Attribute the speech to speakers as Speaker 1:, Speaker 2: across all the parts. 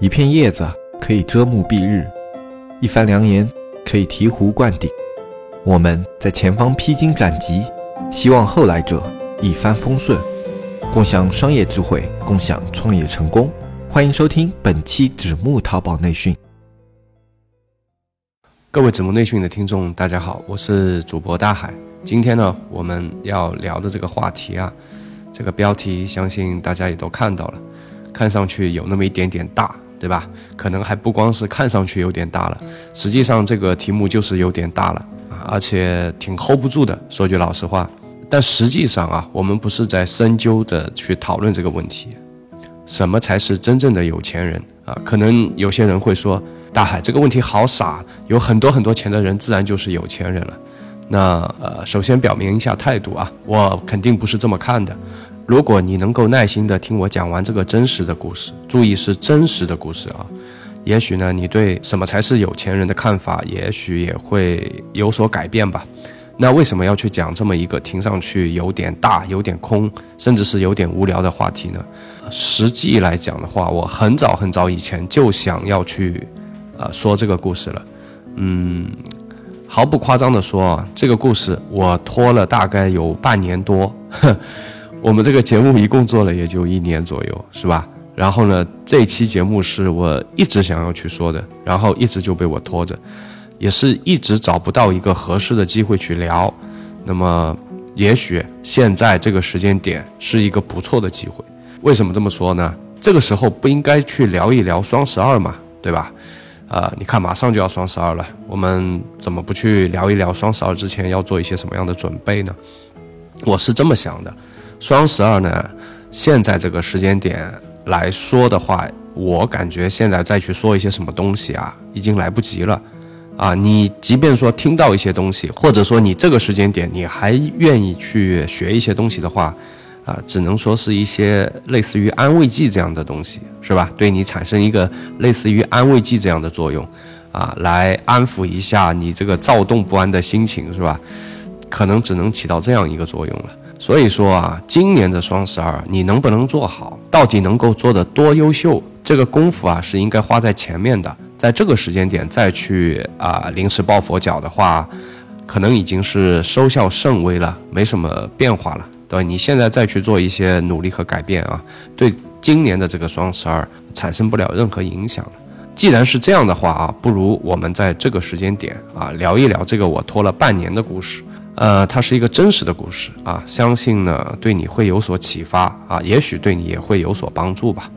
Speaker 1: 一片叶子可以遮目蔽日，一番良言可以醍醐灌顶。我们在前方披荆斩棘，希望后来者一帆风顺，共享商业智慧，共享创业成功。欢迎收听本期纸木淘宝内训。
Speaker 2: 各位子木内训的听众，大家好，我是主播大海。今天呢，我们要聊的这个话题啊，这个标题相信大家也都看到了，看上去有那么一点点大，对吧？可能还不光是看上去有点大了，实际上这个题目就是有点大了啊，而且挺 hold 不住的。说句老实话，但实际上啊，我们不是在深究的去讨论这个问题，什么才是真正的有钱人啊？可能有些人会说，大海这个问题好傻，有很多很多钱的人自然就是有钱人了。那呃，首先表明一下态度啊，我肯定不是这么看的。如果你能够耐心的听我讲完这个真实的故事，注意是真实的故事啊，也许呢，你对什么才是有钱人的看法，也许也会有所改变吧。那为什么要去讲这么一个听上去有点大、有点空，甚至是有点无聊的话题呢？实际来讲的话，我很早很早以前就想要去，呃，说这个故事了，嗯。毫不夸张地说啊，这个故事我拖了大概有半年多。我们这个节目一共做了也就一年左右，是吧？然后呢，这期节目是我一直想要去说的，然后一直就被我拖着，也是一直找不到一个合适的机会去聊。那么，也许现在这个时间点是一个不错的机会。为什么这么说呢？这个时候不应该去聊一聊双十二嘛，对吧？啊，你看，马上就要双十二了，我们怎么不去聊一聊双十二之前要做一些什么样的准备呢？我是这么想的，双十二呢，现在这个时间点来说的话，我感觉现在再去说一些什么东西啊，已经来不及了。啊，你即便说听到一些东西，或者说你这个时间点你还愿意去学一些东西的话。啊，只能说是一些类似于安慰剂这样的东西，是吧？对你产生一个类似于安慰剂这样的作用，啊，来安抚一下你这个躁动不安的心情，是吧？可能只能起到这样一个作用了。所以说啊，今年的双十二你能不能做好，到底能够做得多优秀，这个功夫啊是应该花在前面的。在这个时间点再去啊临时抱佛脚的话，可能已经是收效甚微了，没什么变化了。对，你现在再去做一些努力和改变啊，对今年的这个双十二产生不了任何影响既然是这样的话啊，不如我们在这个时间点啊聊一聊这个我拖了半年的故事。呃，它是一个真实的故事啊，相信呢对你会有所启发啊，也许对你也会有所帮助吧。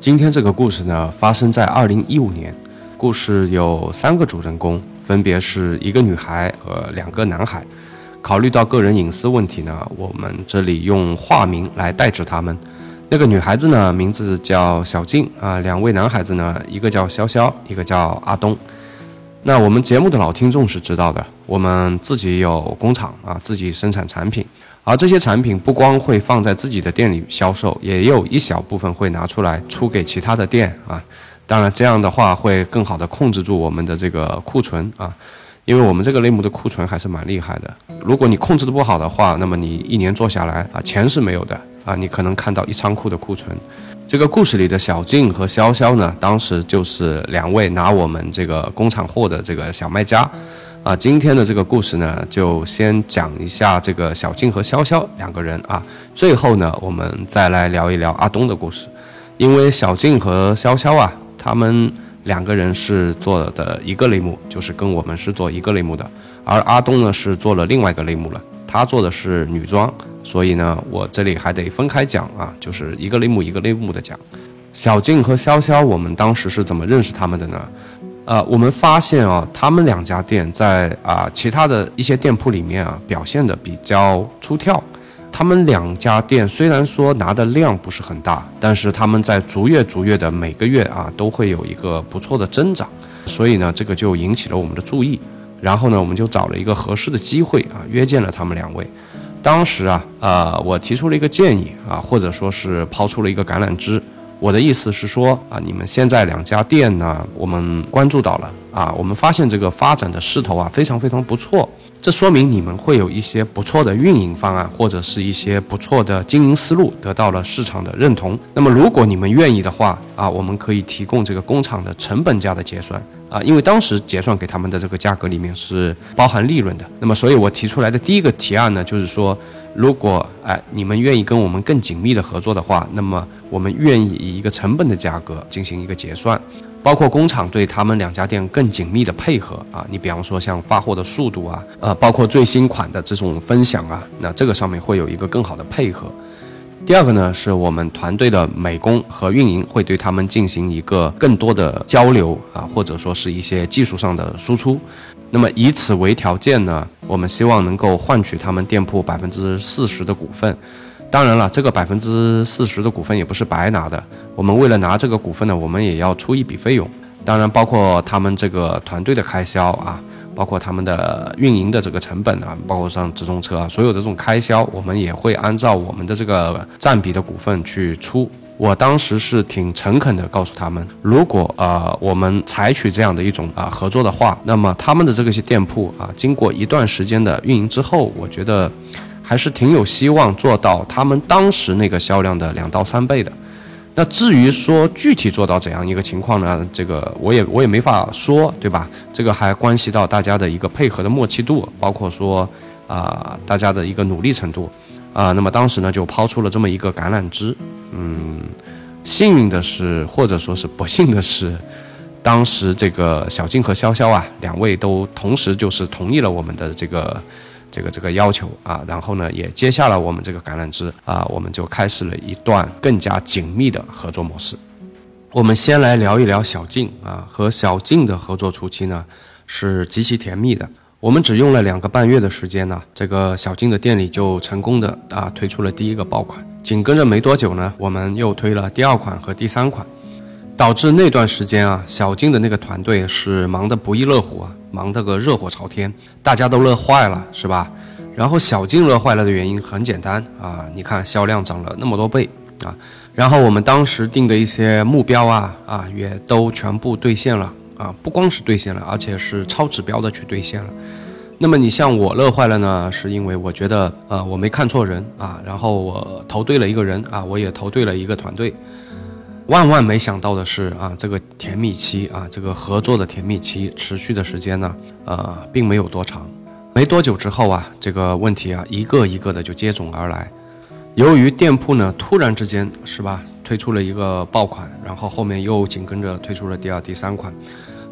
Speaker 2: 今天这个故事呢发生在二零一五年，故事有三个主人公，分别是一个女孩和两个男孩。考虑到个人隐私问题呢，我们这里用化名来代指他们。那个女孩子呢，名字叫小静啊。两位男孩子呢，一个叫潇潇，一个叫阿东。那我们节目的老听众是知道的，我们自己有工厂啊，自己生产产品，而这些产品不光会放在自己的店里销售，也有一小部分会拿出来出给其他的店啊。当然，这样的话会更好的控制住我们的这个库存啊。因为我们这个类目的库存还是蛮厉害的，如果你控制的不好的话，那么你一年做下来啊，钱是没有的啊，你可能看到一仓库的库存。这个故事里的小静和潇潇呢，当时就是两位拿我们这个工厂货的这个小卖家，啊，今天的这个故事呢，就先讲一下这个小静和潇潇两个人啊，最后呢，我们再来聊一聊阿东的故事，因为小静和潇潇啊，他们。两个人是做的一个类目，就是跟我们是做一个类目的，而阿东呢是做了另外一个类目了，他做的是女装，所以呢，我这里还得分开讲啊，就是一个类目一个类目的讲。小静和潇潇，我们当时是怎么认识他们的呢？呃，我们发现啊，他们两家店在啊其他的一些店铺里面啊表现的比较出挑。他们两家店虽然说拿的量不是很大，但是他们在逐月逐月的每个月啊都会有一个不错的增长，所以呢这个就引起了我们的注意，然后呢我们就找了一个合适的机会啊约见了他们两位。当时啊呃我提出了一个建议啊或者说是抛出了一个橄榄枝，我的意思是说啊，你们现在两家店呢，我们关注到了啊，我们发现这个发展的势头啊，非常非常不错。这说明你们会有一些不错的运营方案，或者是一些不错的经营思路得到了市场的认同。那么，如果你们愿意的话啊，我们可以提供这个工厂的成本价的结算啊，因为当时结算给他们的这个价格里面是包含利润的。那么，所以我提出来的第一个提案呢，就是说，如果哎你们愿意跟我们更紧密的合作的话，那么我们愿意以一个成本的价格进行一个结算。包括工厂对他们两家店更紧密的配合啊，你比方说像发货的速度啊，呃，包括最新款的这种分享啊，那这个上面会有一个更好的配合。第二个呢，是我们团队的美工和运营会对他们进行一个更多的交流啊，或者说是一些技术上的输出。那么以此为条件呢，我们希望能够换取他们店铺百分之四十的股份。当然了，这个百分之四十的股份也不是白拿的。我们为了拿这个股份呢，我们也要出一笔费用。当然，包括他们这个团队的开销啊，包括他们的运营的这个成本啊，包括像直通车啊，所有的这种开销，我们也会按照我们的这个占比的股份去出。我当时是挺诚恳的告诉他们，如果呃我们采取这样的一种啊合作的话，那么他们的这个些店铺啊，经过一段时间的运营之后，我觉得。还是挺有希望做到他们当时那个销量的两到三倍的。那至于说具体做到怎样一个情况呢？这个我也我也没法说，对吧？这个还关系到大家的一个配合的默契度，包括说啊大家的一个努力程度啊。那么当时呢就抛出了这么一个橄榄枝。嗯，幸运的是，或者说是不幸的是，当时这个小静和潇潇啊两位都同时就是同意了我们的这个。这个这个要求啊，然后呢，也接下了我们这个橄榄枝啊，我们就开始了一段更加紧密的合作模式。我们先来聊一聊小静啊，和小静的合作初期呢是极其甜蜜的。我们只用了两个半月的时间呢，这个小静的店里就成功的啊推出了第一个爆款，紧跟着没多久呢，我们又推了第二款和第三款，导致那段时间啊，小静的那个团队是忙得不亦乐乎啊。忙得个热火朝天，大家都乐坏了，是吧？然后小静乐坏了的原因很简单啊，你看销量涨了那么多倍啊，然后我们当时定的一些目标啊啊也都全部兑现了啊，不光是兑现了，而且是超指标的去兑现了。那么你像我乐坏了呢，是因为我觉得呃我没看错人啊，然后我投对了一个人啊，我也投对了一个团队。万万没想到的是啊，这个甜蜜期啊，这个合作的甜蜜期持续的时间呢，呃，并没有多长。没多久之后啊，这个问题啊，一个一个的就接踵而来。由于店铺呢，突然之间是吧，推出了一个爆款，然后后面又紧跟着推出了第二、第三款，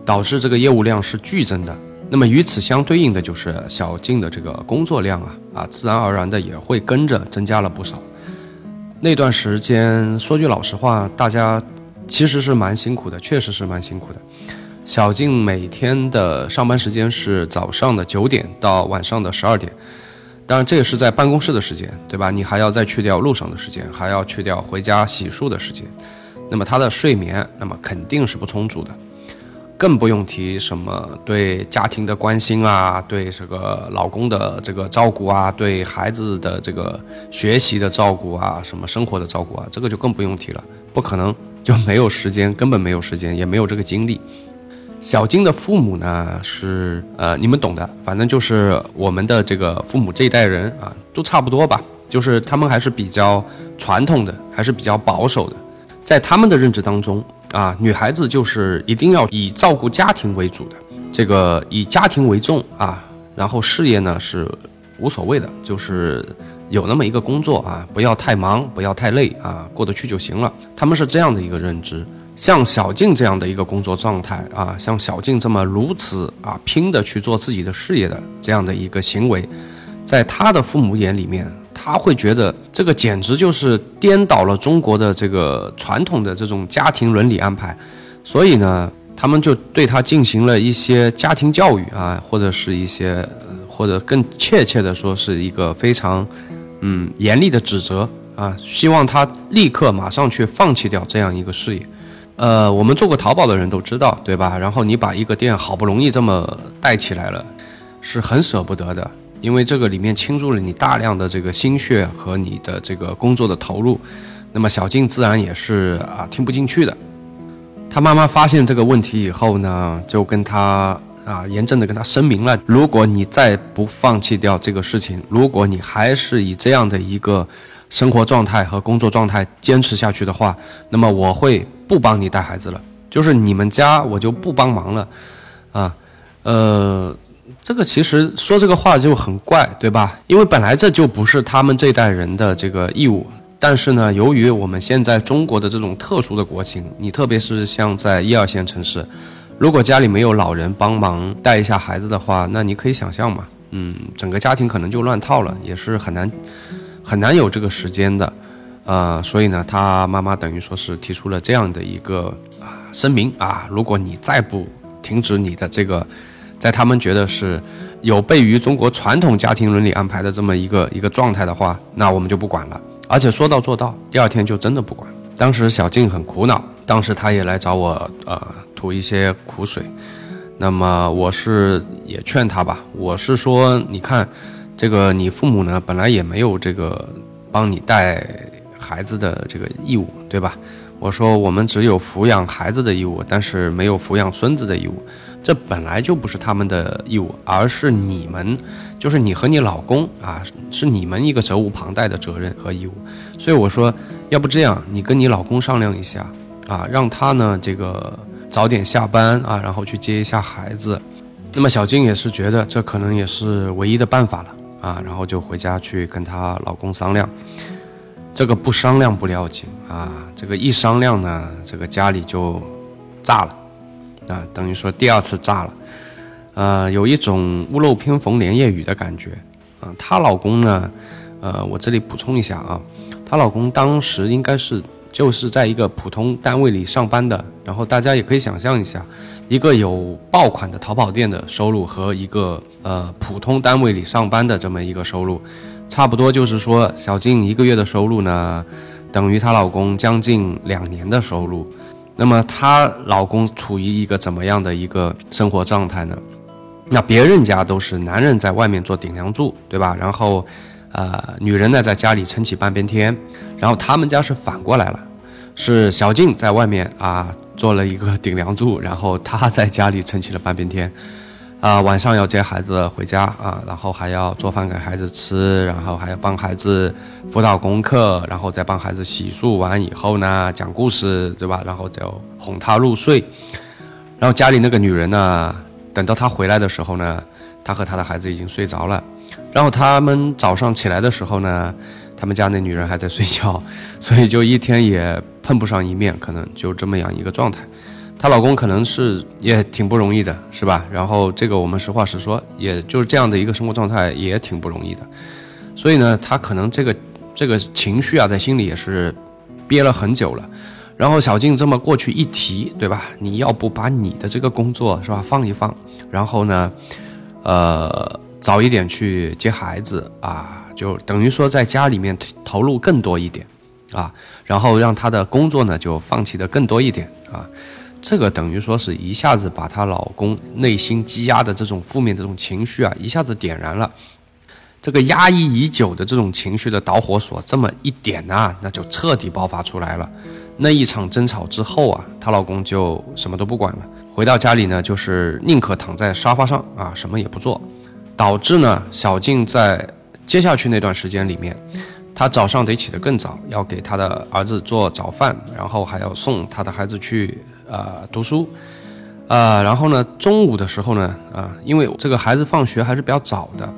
Speaker 2: 导致这个业务量是剧增的。那么与此相对应的就是小静的这个工作量啊，啊，自然而然的也会跟着增加了不少。那段时间，说句老实话，大家其实是蛮辛苦的，确实是蛮辛苦的。小静每天的上班时间是早上的九点到晚上的十二点，当然这个是在办公室的时间，对吧？你还要再去掉路上的时间，还要去掉回家洗漱的时间，那么他的睡眠，那么肯定是不充足的。更不用提什么对家庭的关心啊，对这个老公的这个照顾啊，对孩子的这个学习的照顾啊，什么生活的照顾啊，这个就更不用提了，不可能就没有时间，根本没有时间，也没有这个精力。小金的父母呢是呃，你们懂的，反正就是我们的这个父母这一代人啊，都差不多吧，就是他们还是比较传统的，还是比较保守的，在他们的认知当中。啊，女孩子就是一定要以照顾家庭为主的，这个以家庭为重啊，然后事业呢是无所谓的，就是有那么一个工作啊，不要太忙，不要太累啊，过得去就行了。他们是这样的一个认知。像小静这样的一个工作状态啊，像小静这么如此啊拼的去做自己的事业的这样的一个行为，在他的父母眼里面。他会觉得这个简直就是颠倒了中国的这个传统的这种家庭伦理安排，所以呢，他们就对他进行了一些家庭教育啊，或者是一些，或者更确切的说是一个非常，嗯，严厉的指责啊，希望他立刻马上去放弃掉这样一个事业。呃，我们做过淘宝的人都知道，对吧？然后你把一个店好不容易这么带起来了，是很舍不得的。因为这个里面倾注了你大量的这个心血和你的这个工作的投入，那么小静自然也是啊听不进去的。他妈妈发现这个问题以后呢，就跟他啊严正的跟他声明了：如果你再不放弃掉这个事情，如果你还是以这样的一个生活状态和工作状态坚持下去的话，那么我会不帮你带孩子了，就是你们家我就不帮忙了，啊，呃，这个其实说这个话就很怪，对吧？因为本来这就不是他们这代人的这个义务。但是呢，由于我们现在中国的这种特殊的国情，你特别是像在一二线城市，如果家里没有老人帮忙带一下孩子的话，那你可以想象嘛，嗯，整个家庭可能就乱套了，也是很难很难有这个时间的，呃，所以呢，他妈妈等于说是提出了这样的一个啊声明啊，如果你再不停止你的这个，在他们觉得是有悖于中国传统家庭伦理安排的这么一个一个状态的话，那我们就不管了。而且说到做到，第二天就真的不管。当时小静很苦恼，当时她也来找我，呃，吐一些苦水。那么我是也劝她吧，我是说，你看，这个你父母呢，本来也没有这个帮你带孩子的这个义务，对吧？我说我们只有抚养孩子的义务，但是没有抚养孙子的义务。这本来就不是他们的义务，而是你们，就是你和你老公啊，是你们一个责无旁贷的责任和义务。所以我说，要不这样，你跟你老公商量一下啊，让他呢这个早点下班啊，然后去接一下孩子。那么小静也是觉得这可能也是唯一的办法了啊，然后就回家去跟她老公商量。这个不商量不要紧啊，这个一商量呢，这个家里就炸了。啊，等于说第二次炸了，呃，有一种屋漏偏逢连夜雨的感觉，啊，她老公呢，呃，我这里补充一下啊，她老公当时应该是就是在一个普通单位里上班的，然后大家也可以想象一下，一个有爆款的淘宝店的收入和一个呃普通单位里上班的这么一个收入，差不多就是说小静一个月的收入呢，等于她老公将近两年的收入。那么她老公处于一个怎么样的一个生活状态呢？那别人家都是男人在外面做顶梁柱，对吧？然后，呃，女人呢在家里撑起半边天。然后他们家是反过来了，是小静在外面啊做了一个顶梁柱，然后她在家里撑起了半边天。啊，晚上要接孩子回家啊，然后还要做饭给孩子吃，然后还要帮孩子辅导功课，然后再帮孩子洗漱完以后呢，讲故事，对吧？然后就哄他入睡。然后家里那个女人呢，等到他回来的时候呢，他和他的孩子已经睡着了。然后他们早上起来的时候呢，他们家那女人还在睡觉，所以就一天也碰不上一面，可能就这么样一个状态。她老公可能是也挺不容易的，是吧？然后这个我们实话实说，也就是这样的一个生活状态也挺不容易的。所以呢，她可能这个这个情绪啊，在心里也是憋了很久了。然后小静这么过去一提，对吧？你要不把你的这个工作是吧放一放，然后呢，呃，早一点去接孩子啊，就等于说在家里面投入更多一点啊，然后让她的工作呢就放弃的更多一点啊。这个等于说是一下子把她老公内心积压的这种负面的这种情绪啊，一下子点燃了。这个压抑已久的这种情绪的导火索，这么一点呢，那就彻底爆发出来了。那一场争吵之后啊，她老公就什么都不管了，回到家里呢，就是宁可躺在沙发上啊，什么也不做，导致呢，小静在接下去那段时间里面，她早上得起得更早，要给她的儿子做早饭，然后还要送她的孩子去。呃，读书，啊，然后呢，中午的时候呢，啊，因为这个孩子放学还是比较早的，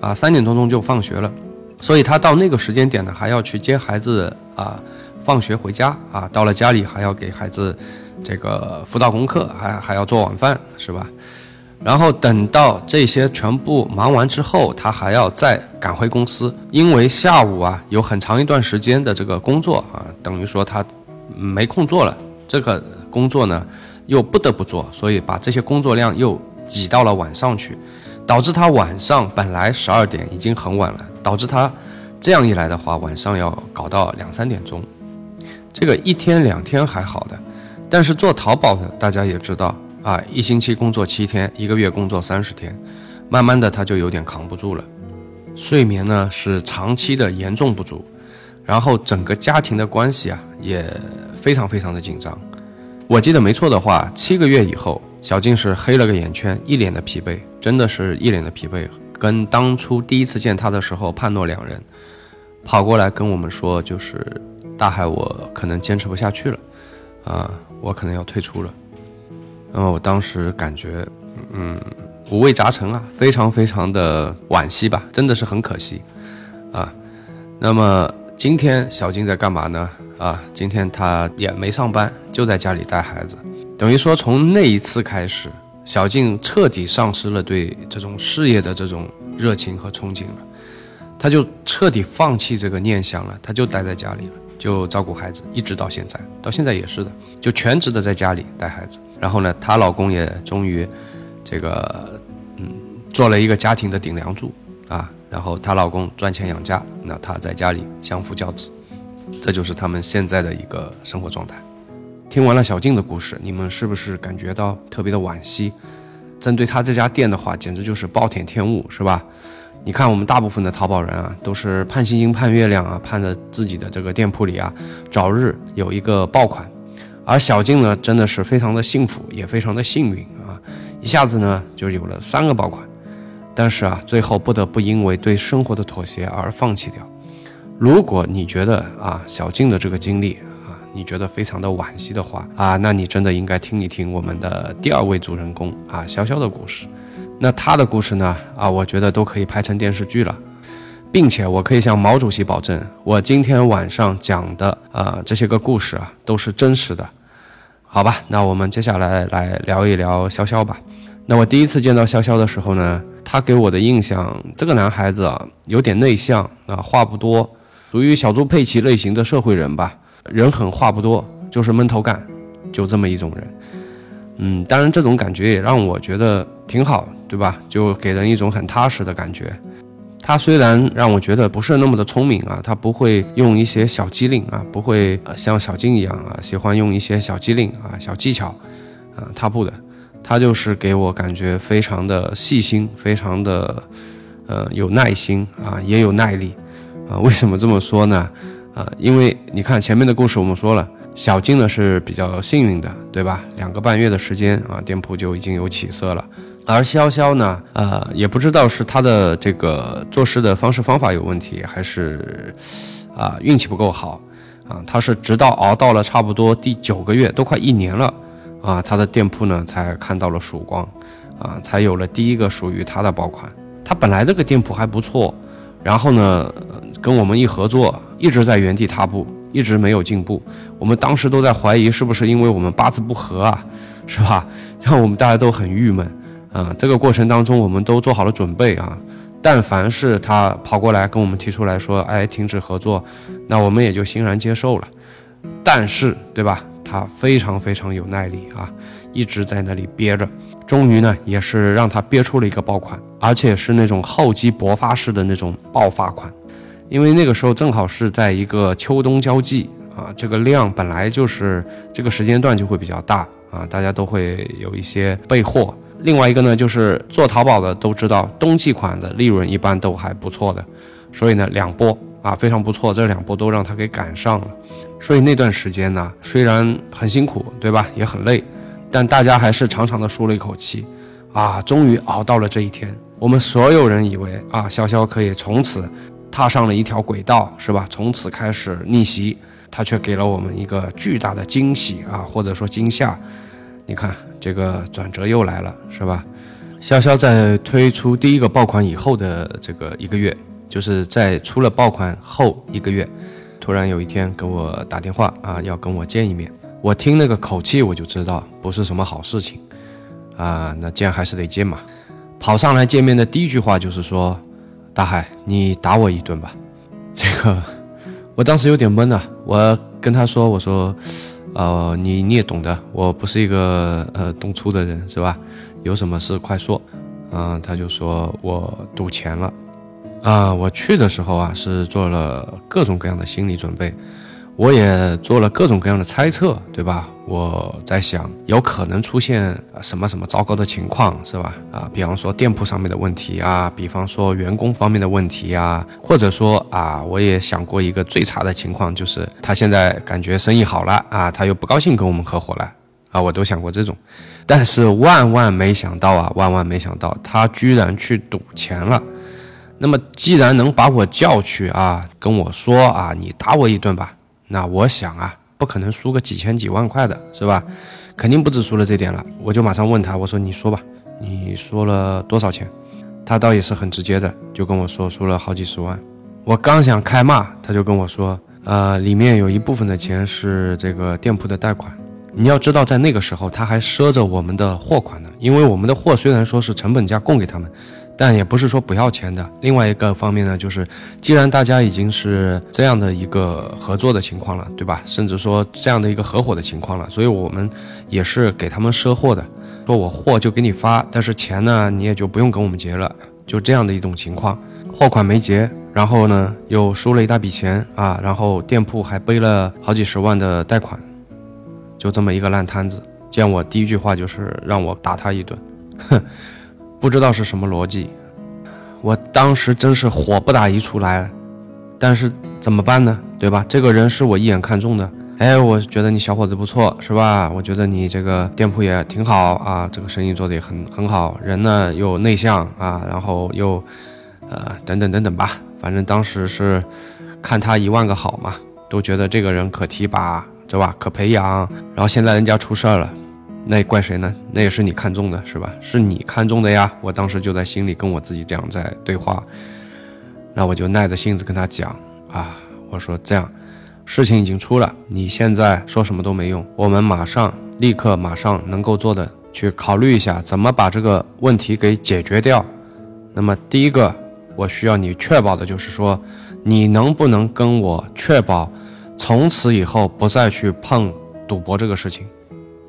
Speaker 2: 啊，三点多钟就放学了，所以他到那个时间点呢，还要去接孩子啊，放学回家啊，到了家里还要给孩子这个辅导功课，还还要做晚饭，是吧？然后等到这些全部忙完之后，他还要再赶回公司，因为下午啊有很长一段时间的这个工作啊，等于说他没空做了，这个。工作呢，又不得不做，所以把这些工作量又挤到了晚上去，导致他晚上本来十二点已经很晚了，导致他这样一来的话，晚上要搞到两三点钟。这个一天两天还好的，但是做淘宝的大家也知道啊，一星期工作七天，一个月工作三十天，慢慢的他就有点扛不住了，睡眠呢是长期的严重不足。然后整个家庭的关系啊也非常非常的紧张。我记得没错的话，七个月以后，小静是黑了个眼圈，一脸的疲惫，真的是一脸的疲惫，跟当初第一次见他的时候判若两人。跑过来跟我们说，就是大海，我可能坚持不下去了，啊，我可能要退出了。那么我当时感觉，嗯，五味杂陈啊，非常非常的惋惜吧，真的是很可惜，啊。那么今天小静在干嘛呢？啊，今天她也没上班，就在家里带孩子。等于说从那一次开始，小静彻底丧失了对这种事业的这种热情和憧憬了。他就彻底放弃这个念想了，他就待在家里了，就照顾孩子，一直到现在，到现在也是的，就全职的在家里带孩子。然后呢，她老公也终于，这个，嗯，做了一个家庭的顶梁柱啊。然后她老公赚钱养家，那她在家里相夫教子，这就是他们现在的一个生活状态。听完了小静的故事，你们是不是感觉到特别的惋惜？针对她这家店的话，简直就是暴殄天物，是吧？你看，我们大部分的淘宝人啊，都是盼星星盼月亮啊，盼着自己的这个店铺里啊，早日有一个爆款。而小静呢，真的是非常的幸福，也非常的幸运啊，一下子呢就有了三个爆款。但是啊，最后不得不因为对生活的妥协而放弃掉。如果你觉得啊，小静的这个经历啊，你觉得非常的惋惜的话啊，那你真的应该听一听我们的第二位主人公啊，潇潇的故事。那他的故事呢？啊，我觉得都可以拍成电视剧了，并且我可以向毛主席保证，我今天晚上讲的啊这些个故事啊都是真实的，好吧？那我们接下来来聊一聊潇潇吧。那我第一次见到潇潇的时候呢，他给我的印象，这个男孩子啊有点内向啊，话不多，属于小猪佩奇类型的社会人吧，人狠话不多，就是闷头干，就这么一种人。嗯，当然这种感觉也让我觉得挺好。对吧？就给人一种很踏实的感觉。他虽然让我觉得不是那么的聪明啊，他不会用一些小机灵啊，不会像小金一样啊，喜欢用一些小机灵啊、小技巧啊，他不的，他就是给我感觉非常的细心，非常的呃有耐心啊，也有耐力啊。为什么这么说呢？啊，因为你看前面的故事，我们说了，小金呢是比较幸运的，对吧？两个半月的时间啊，店铺就已经有起色了。而潇潇呢，呃，也不知道是他的这个做事的方式方法有问题，还是啊运气不够好啊。他是直到熬到了差不多第九个月，都快一年了啊，他的店铺呢才看到了曙光啊，才有了第一个属于他的爆款。他本来这个店铺还不错，然后呢跟我们一合作，一直在原地踏步，一直没有进步。我们当时都在怀疑是不是因为我们八字不合啊，是吧？让我们大家都很郁闷。啊，这个过程当中我们都做好了准备啊，但凡是他跑过来跟我们提出来说，哎，停止合作，那我们也就欣然接受了。但是，对吧？他非常非常有耐力啊，一直在那里憋着，终于呢，也是让他憋出了一个爆款，而且是那种厚积薄发式的那种爆发款。因为那个时候正好是在一个秋冬交际啊，这个量本来就是这个时间段就会比较大啊，大家都会有一些备货。另外一个呢，就是做淘宝的都知道，冬季款的利润一般都还不错的，所以呢，两波啊非常不错，这两波都让他给赶上了。所以那段时间呢，虽然很辛苦，对吧？也很累，但大家还是长长的舒了一口气，啊，终于熬到了这一天。我们所有人以为啊，潇潇可以从此踏上了一条轨道，是吧？从此开始逆袭，他却给了我们一个巨大的惊喜啊，或者说惊吓。你看。这个转折又来了，是吧？潇潇在推出第一个爆款以后的这个一个月，就是在出了爆款后一个月，突然有一天给我打电话啊，要跟我见一面。我听那个口气，我就知道不是什么好事情啊。那见还是得见嘛。跑上来见面的第一句话就是说：“大海，你打我一顿吧。”这个我当时有点懵啊。我跟他说：“我说。”呃，你你也懂得，我不是一个呃动粗的人，是吧？有什么事快说。嗯，他就说我赌钱了。啊，我去的时候啊，是做了各种各样的心理准备。我也做了各种各样的猜测，对吧？我在想，有可能出现什么什么糟糕的情况，是吧？啊，比方说店铺上面的问题啊，比方说员工方面的问题啊，或者说啊，我也想过一个最差的情况，就是他现在感觉生意好了啊，他又不高兴跟我们合伙了啊，我都想过这种。但是万万没想到啊，万万没想到，他居然去赌钱了。那么既然能把我叫去啊，跟我说啊，你打我一顿吧，那我想啊。不可能输个几千几万块的是吧？肯定不止输了这点了。我就马上问他，我说：“你说吧，你说了多少钱？”他倒也是很直接的，就跟我说输了好几十万。我刚想开骂，他就跟我说：“呃，里面有一部分的钱是这个店铺的贷款。你要知道，在那个时候他还赊着我们的货款呢，因为我们的货虽然说是成本价供给他们。”但也不是说不要钱的。另外一个方面呢，就是既然大家已经是这样的一个合作的情况了，对吧？甚至说这样的一个合伙的情况了，所以我们也是给他们赊货的，说我货就给你发，但是钱呢你也就不用跟我们结了，就这样的一种情况。货款没结，然后呢又输了一大笔钱啊，然后店铺还背了好几十万的贷款，就这么一个烂摊子。见我第一句话就是让我打他一顿，哼。不知道是什么逻辑，我当时真是火不打一处来，但是怎么办呢？对吧？这个人是我一眼看中的，哎，我觉得你小伙子不错，是吧？我觉得你这个店铺也挺好啊，这个生意做得也很很好，人呢又内向啊，然后又，呃，等等等等吧，反正当时是看他一万个好嘛，都觉得这个人可提拔，对吧？可培养，然后现在人家出事儿了。那怪谁呢？那也是你看中的，是吧？是你看中的呀！我当时就在心里跟我自己这样在对话，那我就耐着性子跟他讲啊，我说这样，事情已经出了，你现在说什么都没用，我们马上立刻马上能够做的去考虑一下，怎么把这个问题给解决掉。那么第一个，我需要你确保的就是说，你能不能跟我确保，从此以后不再去碰赌博这个事情。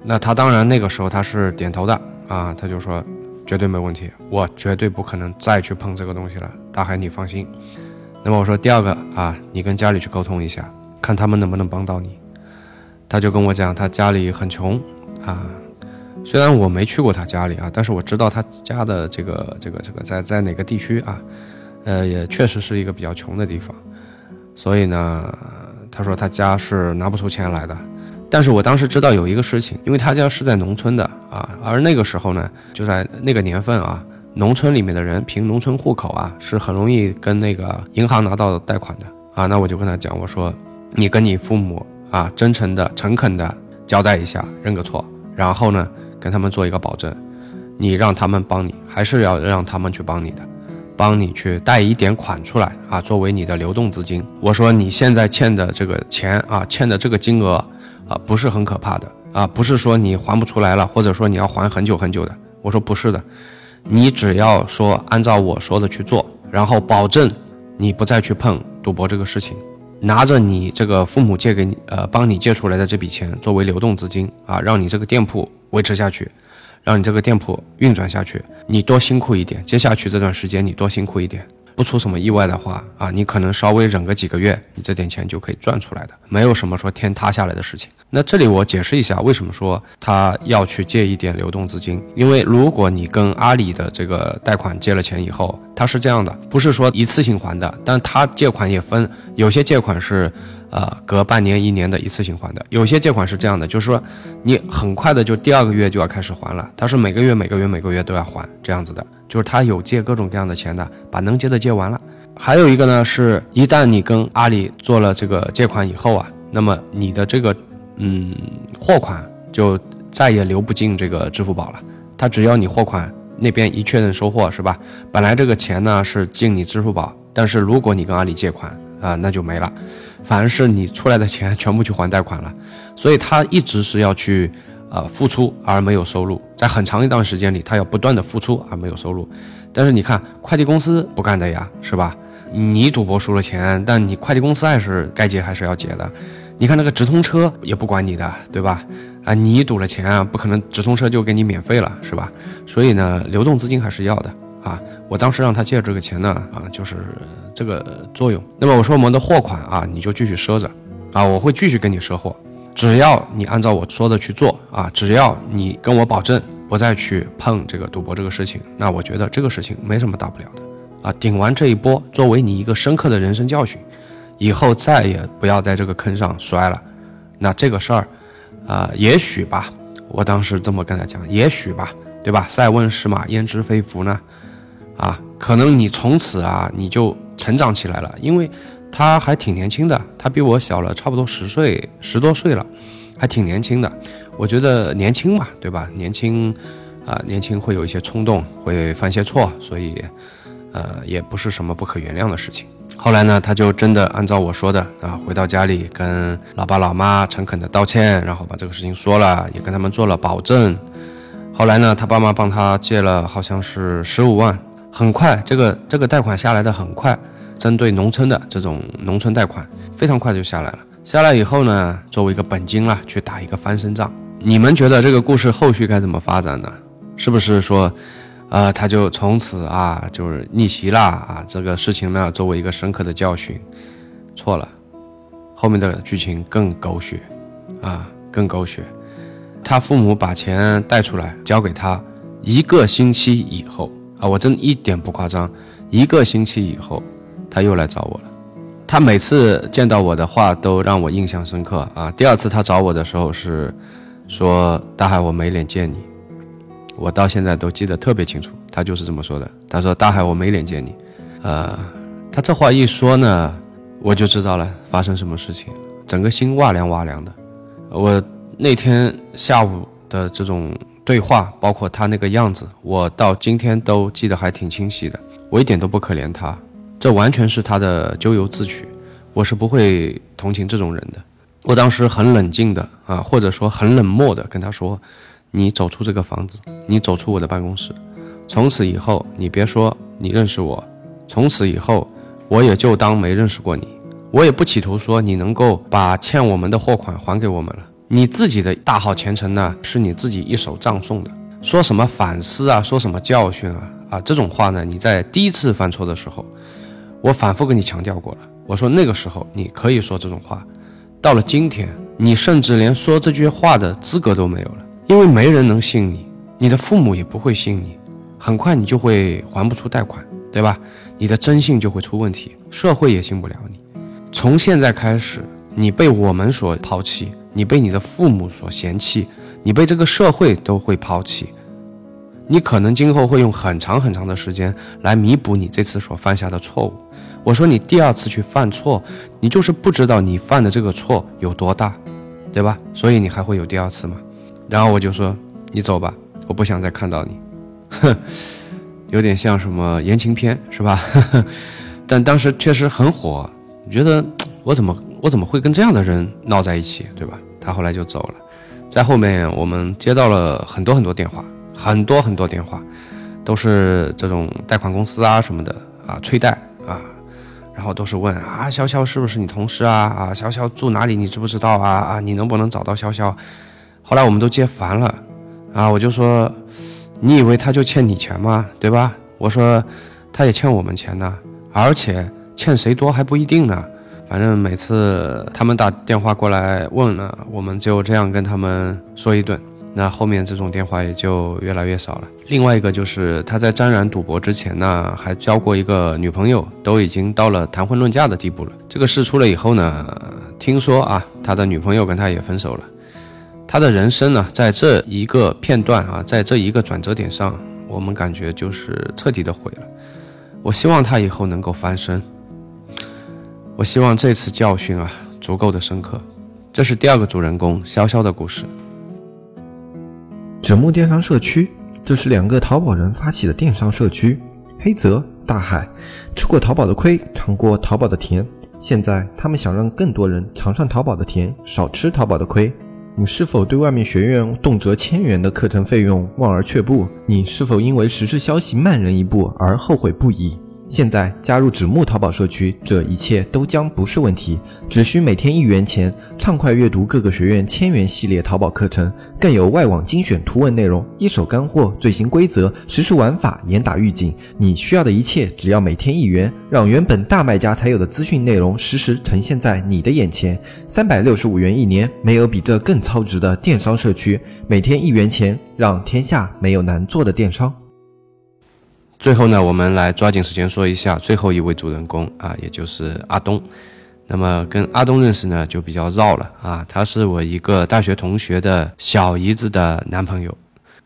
Speaker 2: 那他当然那个时候他是点头的啊，他就说绝对没问题，我绝对不可能再去碰这个东西了。大海你放心。那么我说第二个啊，你跟家里去沟通一下，看他们能不能帮到你。他就跟我讲，他家里很穷啊，虽然我没去过他家里啊，但是我知道他家的这个这个这个在在哪个地区啊，呃，也确实是一个比较穷的地方。所以呢，他说他家是拿不出钱来的。但是我当时知道有一个事情，因为他家是在农村的啊，而那个时候呢，就在那个年份啊，农村里面的人凭农村户口啊，是很容易跟那个银行拿到贷款的啊。那我就跟他讲，我说，你跟你父母啊，真诚的、诚恳的交代一下，认个错，然后呢，跟他们做一个保证，你让他们帮你，还是要让他们去帮你的，帮你去贷一点款出来啊，作为你的流动资金。我说你现在欠的这个钱啊，欠的这个金额。啊，不是很可怕的啊，不是说你还不出来了，或者说你要还很久很久的。我说不是的，你只要说按照我说的去做，然后保证你不再去碰赌博这个事情，拿着你这个父母借给你呃帮你借出来的这笔钱作为流动资金啊，让你这个店铺维持下去，让你这个店铺运转下去，你多辛苦一点，接下去这段时间你多辛苦一点。不出什么意外的话啊，你可能稍微忍个几个月，你这点钱就可以赚出来的，没有什么说天塌下来的事情。那这里我解释一下，为什么说他要去借一点流动资金？因为如果你跟阿里的这个贷款借了钱以后，他是这样的，不是说一次性还的，但他借款也分，有些借款是。呃，隔半年、一年的一次性还的，有些借款是这样的，就是说你很快的就第二个月就要开始还了，他是每个月、每个月、每个月都要还这样子的，就是他有借各种各样的钱的，把能借的借完了。还有一个呢，是一旦你跟阿里做了这个借款以后啊，那么你的这个嗯货款就再也流不进这个支付宝了，他只要你货款那边一确认收货是吧？本来这个钱呢是进你支付宝，但是如果你跟阿里借款啊，那就没了。反而是你出来的钱全部去还贷款了，所以他一直是要去，呃，付出而没有收入，在很长一段时间里，他要不断的付出而没有收入。但是你看，快递公司不干的呀，是吧？你赌博输了钱，但你快递公司还是该结还是要结的。你看那个直通车也不管你的，对吧？啊，你赌了钱啊，不可能直通车就给你免费了，是吧？所以呢，流动资金还是要的。啊，我当时让他借这个钱呢，啊，就是这个作用。那么我说我们的货款啊，你就继续赊着，啊，我会继续跟你赊货，只要你按照我说的去做啊，只要你跟我保证不再去碰这个赌博这个事情，那我觉得这个事情没什么大不了的啊。顶完这一波，作为你一个深刻的人生教训，以后再也不要在这个坑上摔了。那这个事儿，啊，也许吧，我当时这么跟他讲，也许吧，对吧？塞翁失马，焉知非福呢？啊，可能你从此啊，你就成长起来了，因为。他还挺年轻的，他比我小了差不多十岁，十多岁了，还挺年轻的。我觉得年轻嘛，对吧？年轻，啊，年轻会有一些冲动，会犯些错，所以，呃，也不是什么不可原谅的事情。后来呢，他就真的按照我说的啊，回到家里跟老爸老妈诚恳的道歉，然后把这个事情说了，也跟他们做了保证。后来呢，他爸妈帮他借了好像是十五万，很快这个这个贷款下来的很快。针对农村的这种农村贷款，非常快就下来了。下来以后呢，作为一个本金了，去打一个翻身仗。你们觉得这个故事后续该怎么发展呢？是不是说，呃，他就从此啊，就是逆袭啦啊？这个事情呢，作为一个深刻的教训，错了。后面的剧情更狗血，啊，更狗血。他父母把钱贷出来交给他，一个星期以后啊，我真一点不夸张，一个星期以后。他又来找我了，他每次见到我的话都让我印象深刻啊。第二次他找我的时候是说：“大海，我没脸见你。”我到现在都记得特别清楚，他就是这么说的。他说：“大海，我没脸见你。”呃，他这话一说呢，我就知道了发生什么事情，整个心哇凉哇凉的。我那天下午的这种对话，包括他那个样子，我到今天都记得还挺清晰的。我一点都不可怜他。这完全是他的咎由自取，我是不会同情这种人的。我当时很冷静的啊，或者说很冷漠的跟他说：“你走出这个房子，你走出我的办公室，从此以后你别说你认识我，从此以后我也就当没认识过你。我也不企图说你能够把欠我们的货款还给我们了。你自己的大好前程呢，是你自己一手葬送的。说什么反思啊，说什么教训啊，啊这种话呢，你在第一次犯错的时候。”我反复跟你强调过了，我说那个时候你可以说这种话，到了今天，你甚至连说这句话的资格都没有了，因为没人能信你，你的父母也不会信你，很快你就会还不出贷款，对吧？你的征信就会出问题，社会也信不了你。从现在开始，你被我们所抛弃，你被你的父母所嫌弃，你被这个社会都会抛弃。你可能今后会用很长很长的时间来弥补你这次所犯下的错误。我说你第二次去犯错，你就是不知道你犯的这个错有多大，对吧？所以你还会有第二次吗？然后我就说你走吧，我不想再看到你。哼，有点像什么言情片是吧？但当时确实很火，你觉得我怎么我怎么会跟这样的人闹在一起，对吧？他后来就走了，在后面我们接到了很多很多电话。很多很多电话，都是这种贷款公司啊什么的啊催贷啊，然后都是问啊潇潇是不是你同事啊啊潇潇住哪里你知不知道啊啊你能不能找到潇潇？后来我们都接烦了啊，我就说你以为他就欠你钱吗？对吧？我说他也欠我们钱呢，而且欠谁多还不一定呢。反正每次他们打电话过来问了，我们就这样跟他们说一顿。那后面这种电话也就越来越少了。另外一个就是他在沾染赌博之前呢，还交过一个女朋友，都已经到了谈婚论嫁的地步了。这个事出了以后呢，听说啊，他的女朋友跟他也分手了。他的人生呢，在这一个片段啊，在这一个转折点上，我们感觉就是彻底的毁了。我希望他以后能够翻身。我希望这次教训啊，足够的深刻。这是第二个主人公潇潇的故事。
Speaker 1: 纸木电商社区，这是两个淘宝人发起的电商社区。黑泽、大海吃过淘宝的亏，尝过淘宝的甜，现在他们想让更多人尝上淘宝的甜，少吃淘宝的亏。你是否对外面学院动辄千元的课程费用望而却步？你是否因为时事消息慢人一步而后悔不已？现在加入纸木淘宝社区，这一切都将不是问题。只需每天一元钱，畅快阅读各个学院千元系列淘宝课程，更有外网精选图文内容，一手干货，最新规则，实时玩法，严打预警。你需要的一切，只要每天一元，让原本大卖家才有的资讯内容，实时呈现在你的眼前。三百六十五元一年，没有比这更超值的电商社区。每天一元钱，让天下没有难做的电商。
Speaker 2: 最后呢，我们来抓紧时间说一下最后一位主人公啊，也就是阿东。那么跟阿东认识呢，就比较绕了啊。他是我一个大学同学的小姨子的男朋友，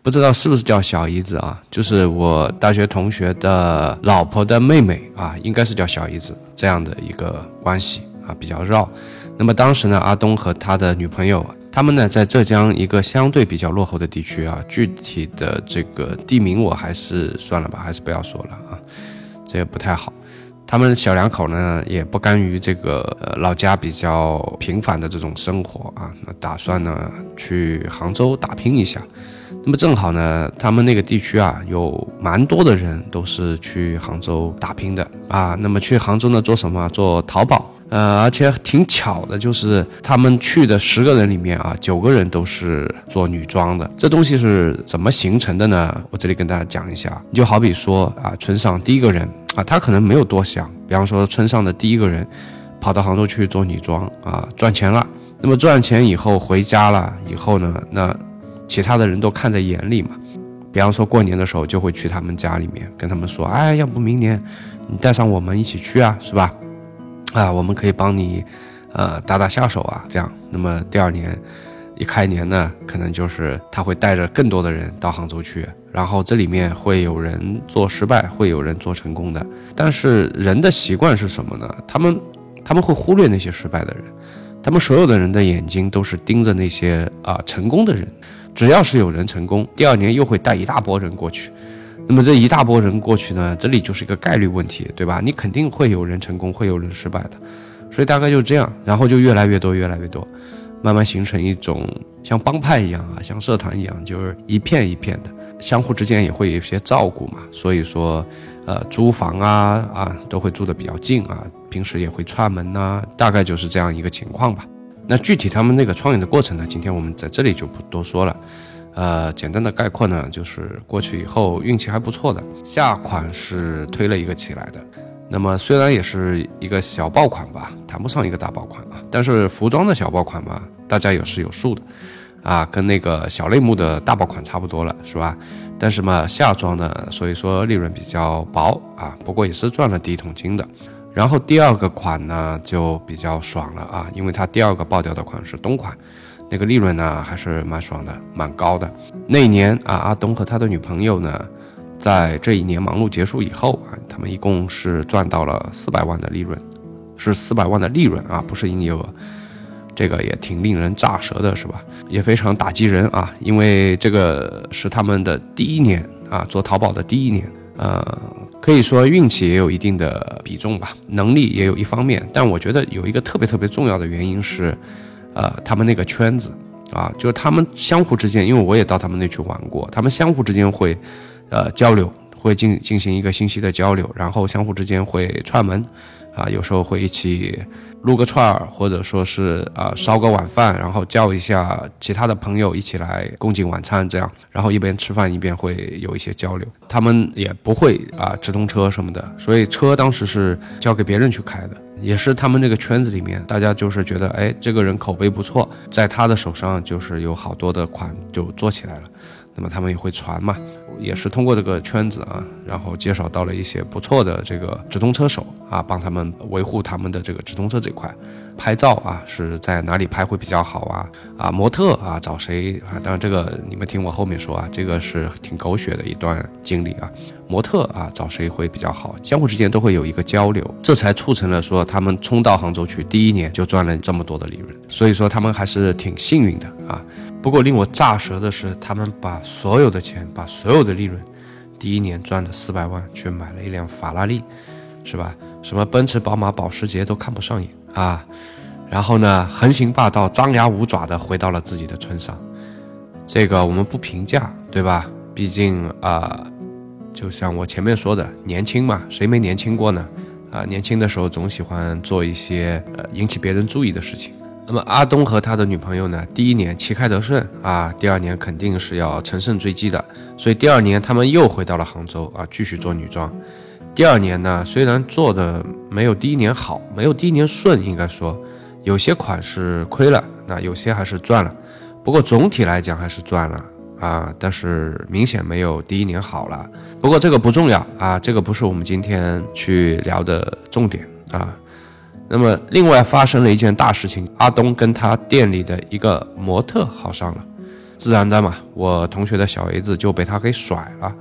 Speaker 2: 不知道是不是叫小姨子啊？就是我大学同学的老婆的妹妹啊，应该是叫小姨子这样的一个关系啊，比较绕。那么当时呢，阿东和他的女朋友。他们呢，在浙江一个相对比较落后的地区啊，具体的这个地名我还是算了吧，还是不要说了啊，这也不太好。他们小两口呢，也不甘于这个呃老家比较平凡的这种生活啊，那打算呢去杭州打拼一下。那么正好呢，他们那个地区啊，有蛮多的人都是去杭州打拼的啊。那么去杭州呢，做什么？做淘宝。呃，而且挺巧的，就是他们去的十个人里面啊，九个人都是做女装的。这东西是怎么形成的呢？我这里跟大家讲一下。你就好比说啊，村上第一个人啊，他可能没有多想，比方说村上的第一个人跑到杭州去做女装啊，赚钱了。那么赚钱以后回家了以后呢，那其他的人都看在眼里嘛。比方说过年的时候就会去他们家里面跟他们说，哎，要不明年你带上我们一起去啊，是吧？啊，我们可以帮你，呃，打打下手啊，这样。那么第二年一开年呢，可能就是他会带着更多的人到杭州去，然后这里面会有人做失败，会有人做成功的。但是人的习惯是什么呢？他们他们会忽略那些失败的人，他们所有的人的眼睛都是盯着那些啊成功的人。只要是有人成功，第二年又会带一大波人过去。那么这一大波人过去呢，这里就是一个概率问题，对吧？你肯定会有人成功，会有人失败的，所以大概就这样，然后就越来越多，越来越多，慢慢形成一种像帮派一样啊，像社团一样，就是一片一片的，相互之间也会有一些照顾嘛。所以说，呃，租房啊啊都会住的比较近啊，平时也会串门呐，大概就是这样一个情况吧。那具体他们那个创业的过程呢，今天我们在这里就不多说了。呃，简单的概括呢，就是过去以后运气还不错的，下款是推了一个起来的。那么虽然也是一个小爆款吧，谈不上一个大爆款啊，但是服装的小爆款嘛，大家也是有数的，啊，跟那个小类目的大爆款差不多了，是吧？但是嘛，夏装呢，所以说利润比较薄啊，不过也是赚了第一桶金的。然后第二个款呢，就比较爽了啊，因为它第二个爆掉的款是冬款。那个利润呢还是蛮爽的，蛮高的。那一年啊，阿东和他的女朋友呢，在这一年忙碌结束以后啊，他们一共是赚到了四百万的利润，是四百万的利润啊，不是营业额。这个也挺令人咋舌的，是吧？也非常打击人啊，因为这个是他们的第一年啊，做淘宝的第一年。呃，可以说运气也有一定的比重吧，能力也有一方面。但我觉得有一个特别特别重要的原因是。呃，他们那个圈子，啊，就是他们相互之间，因为我也到他们那去玩过，他们相互之间会，呃，交流，会进进行一个信息的交流，然后相互之间会串门，啊，有时候会一起撸个串儿，或者说是啊烧个晚饭，然后叫一下其他的朋友一起来共进晚餐，这样，然后一边吃饭一边会有一些交流。他们也不会啊直通车什么的，所以车当时是交给别人去开的。也是他们那个圈子里面，大家就是觉得，哎，这个人口碑不错，在他的手上就是有好多的款就做起来了，那么他们也会传嘛，也是通过这个圈子啊，然后介绍到了一些不错的这个直通车手啊，帮他们维护他们的这个直通车这块。拍照啊，是在哪里拍会比较好啊？啊，模特啊，找谁啊？当然这个你们听我后面说啊，这个是挺狗血的一段经历啊。模特啊，找谁会比较好？相互之间都会有一个交流，这才促成了说他们冲到杭州去，第一年就赚了这么多的利润。所以说他们还是挺幸运的啊。不过令我炸舌的是，他们把所有的钱，把所有的利润，第一年赚的四百万，去买了一辆法拉利，是吧？什么奔驰、宝马、保时捷都看不上眼。啊，然后呢，横行霸道、张牙舞爪的回到了自己的村上，这个我们不评价，对吧？毕竟啊，就像我前面说的，年轻嘛，谁没年轻过呢？啊，年轻的时候总喜欢做一些呃引起别人注意的事情。那么阿东和他的女朋友呢，第一年旗开得胜啊，第二年肯定是要乘胜追击的，所以第二年他们又回到了杭州啊，继续做女装。第二年呢，虽然做的没有第一年好，没有第一年顺，应该说有些款式亏了，那有些还是赚了。不过总体来讲还是赚了啊，但是明显没有第一年好了。不过这个不重要啊，这个不是我们今天去聊的重点啊。那么另外发生了一件大事情，阿东跟他店里的一个模特好上了，自然的嘛，我同学的小 A 子就被他给甩了。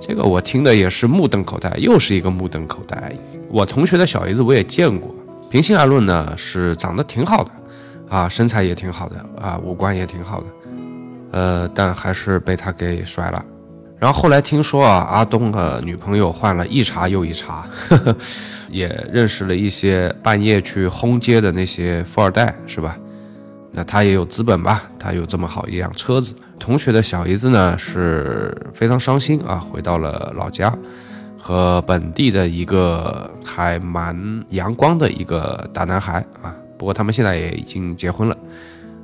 Speaker 2: 这个我听的也是目瞪口呆，又是一个目瞪口呆。我同学的小 A 子我也见过，平心而论呢，是长得挺好的。啊，身材也挺好的啊，五官也挺好的，呃，但还是被他给甩了。然后后来听说啊，阿东的女朋友换了一茬又一茬，呵呵，也认识了一些半夜去轰街的那些富二代，是吧？那他也有资本吧？他有这么好一辆车子。同学的小姨子呢是非常伤心啊，回到了老家，和本地的一个还蛮阳光的一个大男孩啊。不过他们现在也已经结婚了，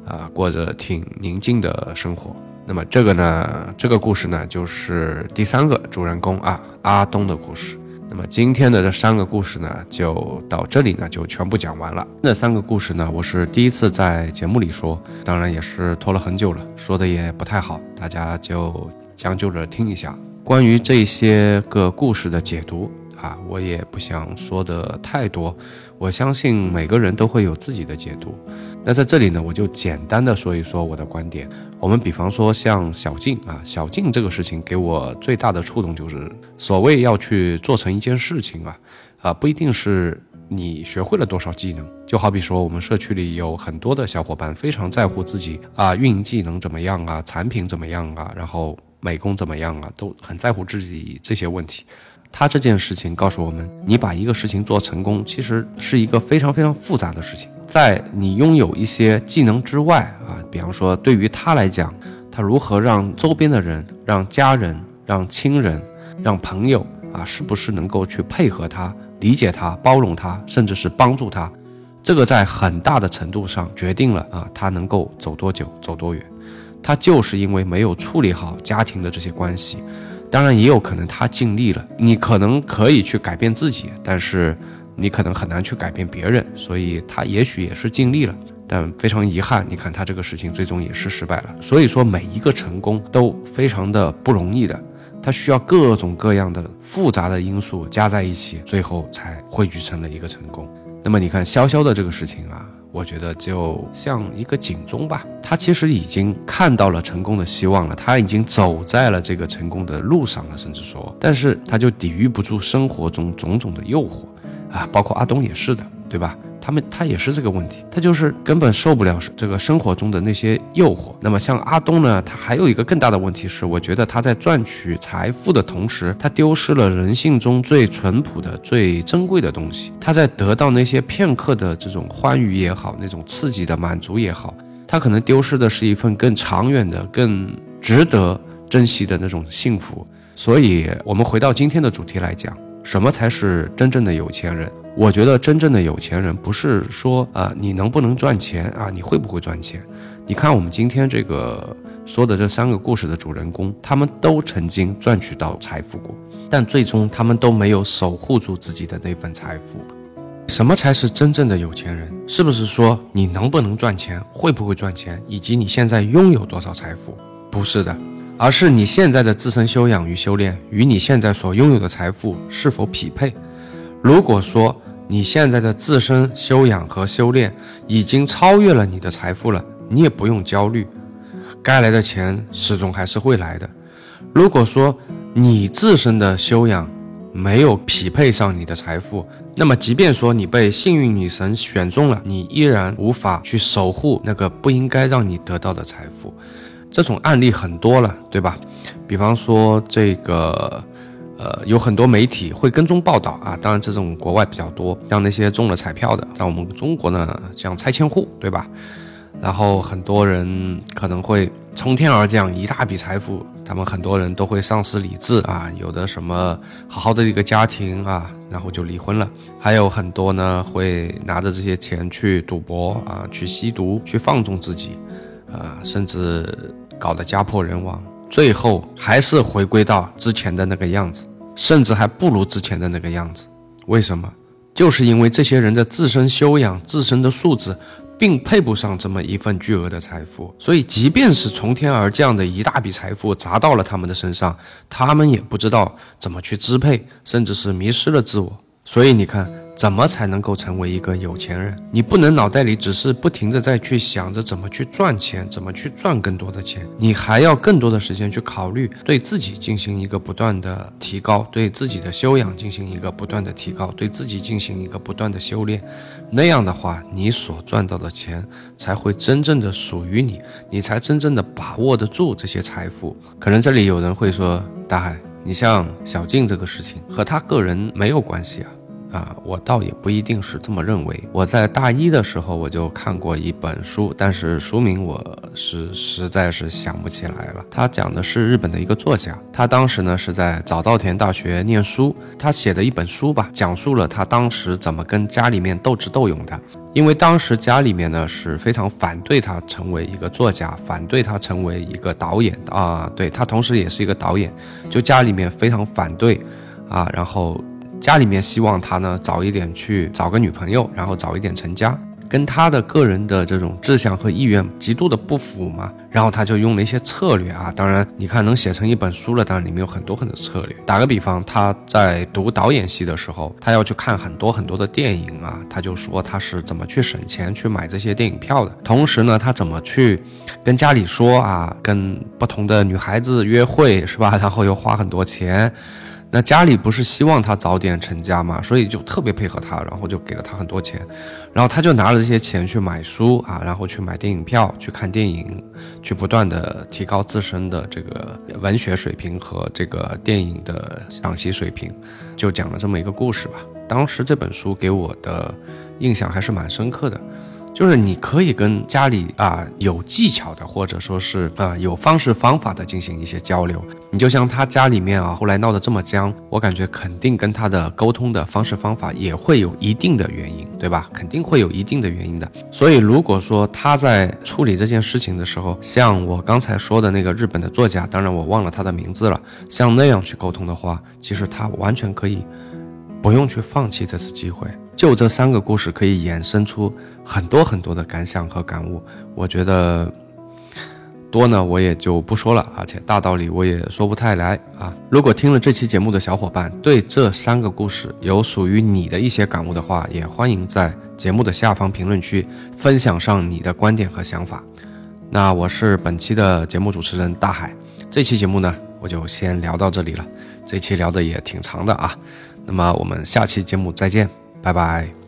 Speaker 2: 啊，过着挺宁静的生活。那么这个呢，这个故事呢，就是第三个主人公啊，阿东的故事。那么今天的这三个故事呢，就到这里呢，就全部讲完了。那三个故事呢，我是第一次在节目里说，当然也是拖了很久了，说的也不太好，大家就将就着听一下。关于这些个故事的解读。啊，我也不想说的太多，我相信每个人都会有自己的解读。那在这里呢，我就简单的说一说我的观点。我们比方说像小静啊，小静这个事情给我最大的触动就是，所谓要去做成一件事情啊，啊不一定是你学会了多少技能。就好比说我们社区里有很多的小伙伴非常在乎自己啊，运营技能怎么样啊，产品怎么样啊，然后美工怎么样啊，都很在乎自己这些问题。他这件事情告诉我们，你把一个事情做成功，其实是一个非常非常复杂的事情。在你拥有一些技能之外啊，比方说对于他来讲，他如何让周边的人、让家人、让亲人、让朋友啊，是不是能够去配合他、理解他、包容他，甚至是帮助他，这个在很大的程度上决定了啊，他能够走多久、走多远。他就是因为没有处理好家庭的这些关系。当然也有可能他尽力了，你可能可以去改变自己，但是你可能很难去改变别人，所以他也许也是尽力了，但非常遗憾，你看他这个事情最终也是失败了。所以说每一个成功都非常的不容易的，他需要各种各样的复杂的因素加在一起，最后才汇聚成了一个成功。那么你看潇潇的这个事情啊。我觉得就像一个警钟吧，他其实已经看到了成功的希望了，他已经走在了这个成功的路上了，甚至说，但是他就抵御不住生活中种种的诱惑，啊，包括阿东也是的，对吧？他们他也是这个问题，他就是根本受不了这个生活中的那些诱惑。那么像阿东呢，他还有一个更大的问题是，我觉得他在赚取财富的同时，他丢失了人性中最淳朴的、最珍贵的东西。他在得到那些片刻的这种欢愉也好，那种刺激的满足也好，他可能丢失的是一份更长远的、更值得珍惜的那种幸福。所以，我们回到今天的主题来讲，什么才是真正的有钱人？我觉得真正的有钱人不是说啊你能不能赚钱啊你会不会赚钱？你看我们今天这个说的这三个故事的主人公，他们都曾经赚取到财富过，但最终他们都没有守护住自己的那份财富。什么才是真正的有钱人？是不是说你能不能赚钱，会不会赚钱，以及你现在拥有多少财富？不是的，而是你现在的自身修养与修炼与你现在所拥有的财富是否匹配？如果说你现在的自身修养和修炼已经超越了你的财富了，你也不用焦虑，该来的钱始终还是会来的。如果说你自身的修养没有匹配上你的财富，那么即便说你被幸运女神选中了，你依然无法去守护那个不应该让你得到的财富。这种案例很多了，对吧？比方说这个。呃，有很多媒体会跟踪报道啊，当然这种国外比较多，像那些中了彩票的，在我们中国呢，像拆迁户，对吧？然后很多人可能会从天而降一大笔财富他们很多人都会丧失理智啊，有的什么好好的一个家庭啊，然后就离婚了，还有很多呢会拿着这些钱去赌博啊，去吸毒，去放纵自己，啊，甚至搞得家破人亡，最后还是回归到之前的那个样子，甚至还不如之前的那个样子。为什么？就是因为这些人的自身修养、自身的素质。并配不上这么一份巨额的财富，所以即便是从天而降的一大笔财富砸到了他们的身上，他们也不知道怎么去支配，甚至是迷失了自我。所以你看。怎么才能够成为一个有钱人？你不能脑袋里只是不停的在去想着怎么去赚钱，怎么去赚更多的钱，你还要更多的时间去考虑对自己进行一个不断的提高，对自己的修养进行一个不断的提高，对自己进行一个不断的修炼。那样的话，你所赚到的钱才会真正的属于你，你才真正的把握得住这些财富。可能这里有人会说：“大海，你像小静这个事情和他个人没有关系啊。”啊，我倒也不一定是这么认为。我在大一的时候我就看过一本书，但是书名我是实在是想不起来了。他讲的是日本的一个作家，他当时呢是在早稻田大学念书，他写的一本书吧，讲述了他当时怎么跟家里面斗智斗勇的。因为当时家里面呢是非常反对他成为一个作家，反对他成为一个导演啊，对他同时也是一个导演，就家里面非常反对啊，然后。家里面希望他呢早一点去找个女朋友，然后早一点成家，跟他的个人的这种志向和意愿极度的不符嘛。然后他就用了一些策略啊，当然你看能写成一本书了，当然里面有很多很多策略。打个比方，他在读导演系的时候，他要去看很多很多的电影啊，他就说他是怎么去省钱去买这些电影票的。同时呢，他怎么去跟家里说啊，跟不同的女孩子约会是吧？然后又花很多钱。那家里不是希望他早点成家嘛，所以就特别配合他，然后就给了他很多钱，然后他就拿了这些钱去买书啊，然后去买电影票，去看电影，去不断的提高自身的这个文学水平和这个电影的赏析水平，就讲了这么一个故事吧。当时这本书给我的印象还是蛮深刻的。就是你可以跟家里啊有技巧的，或者说是啊有方式方法的进行一些交流。你就像他家里面啊，后来闹得这么僵，我感觉肯定跟他的沟通的方式方法也会有一定的原因，对吧？肯定会有一定的原因的。所以如果说他在处理这件事情的时候，像我刚才说的那个日本的作家，当然我忘了他的名字了，像那样去沟通的话，其实他完全可以不用去放弃这次机会。就这三个故事可以衍生出很多很多的感想和感悟，我觉得多呢我也就不说了，而且大道理我也说不太来啊。如果听了这期节目的小伙伴对这三个故事有属于你的一些感悟的话，也欢迎在节目的下方评论区分享上你的观点和想法。那我是本期的节目主持人大海，这期节目呢我就先聊到这里了，这期聊的也挺长的啊。那么我们下期节目再见。拜拜。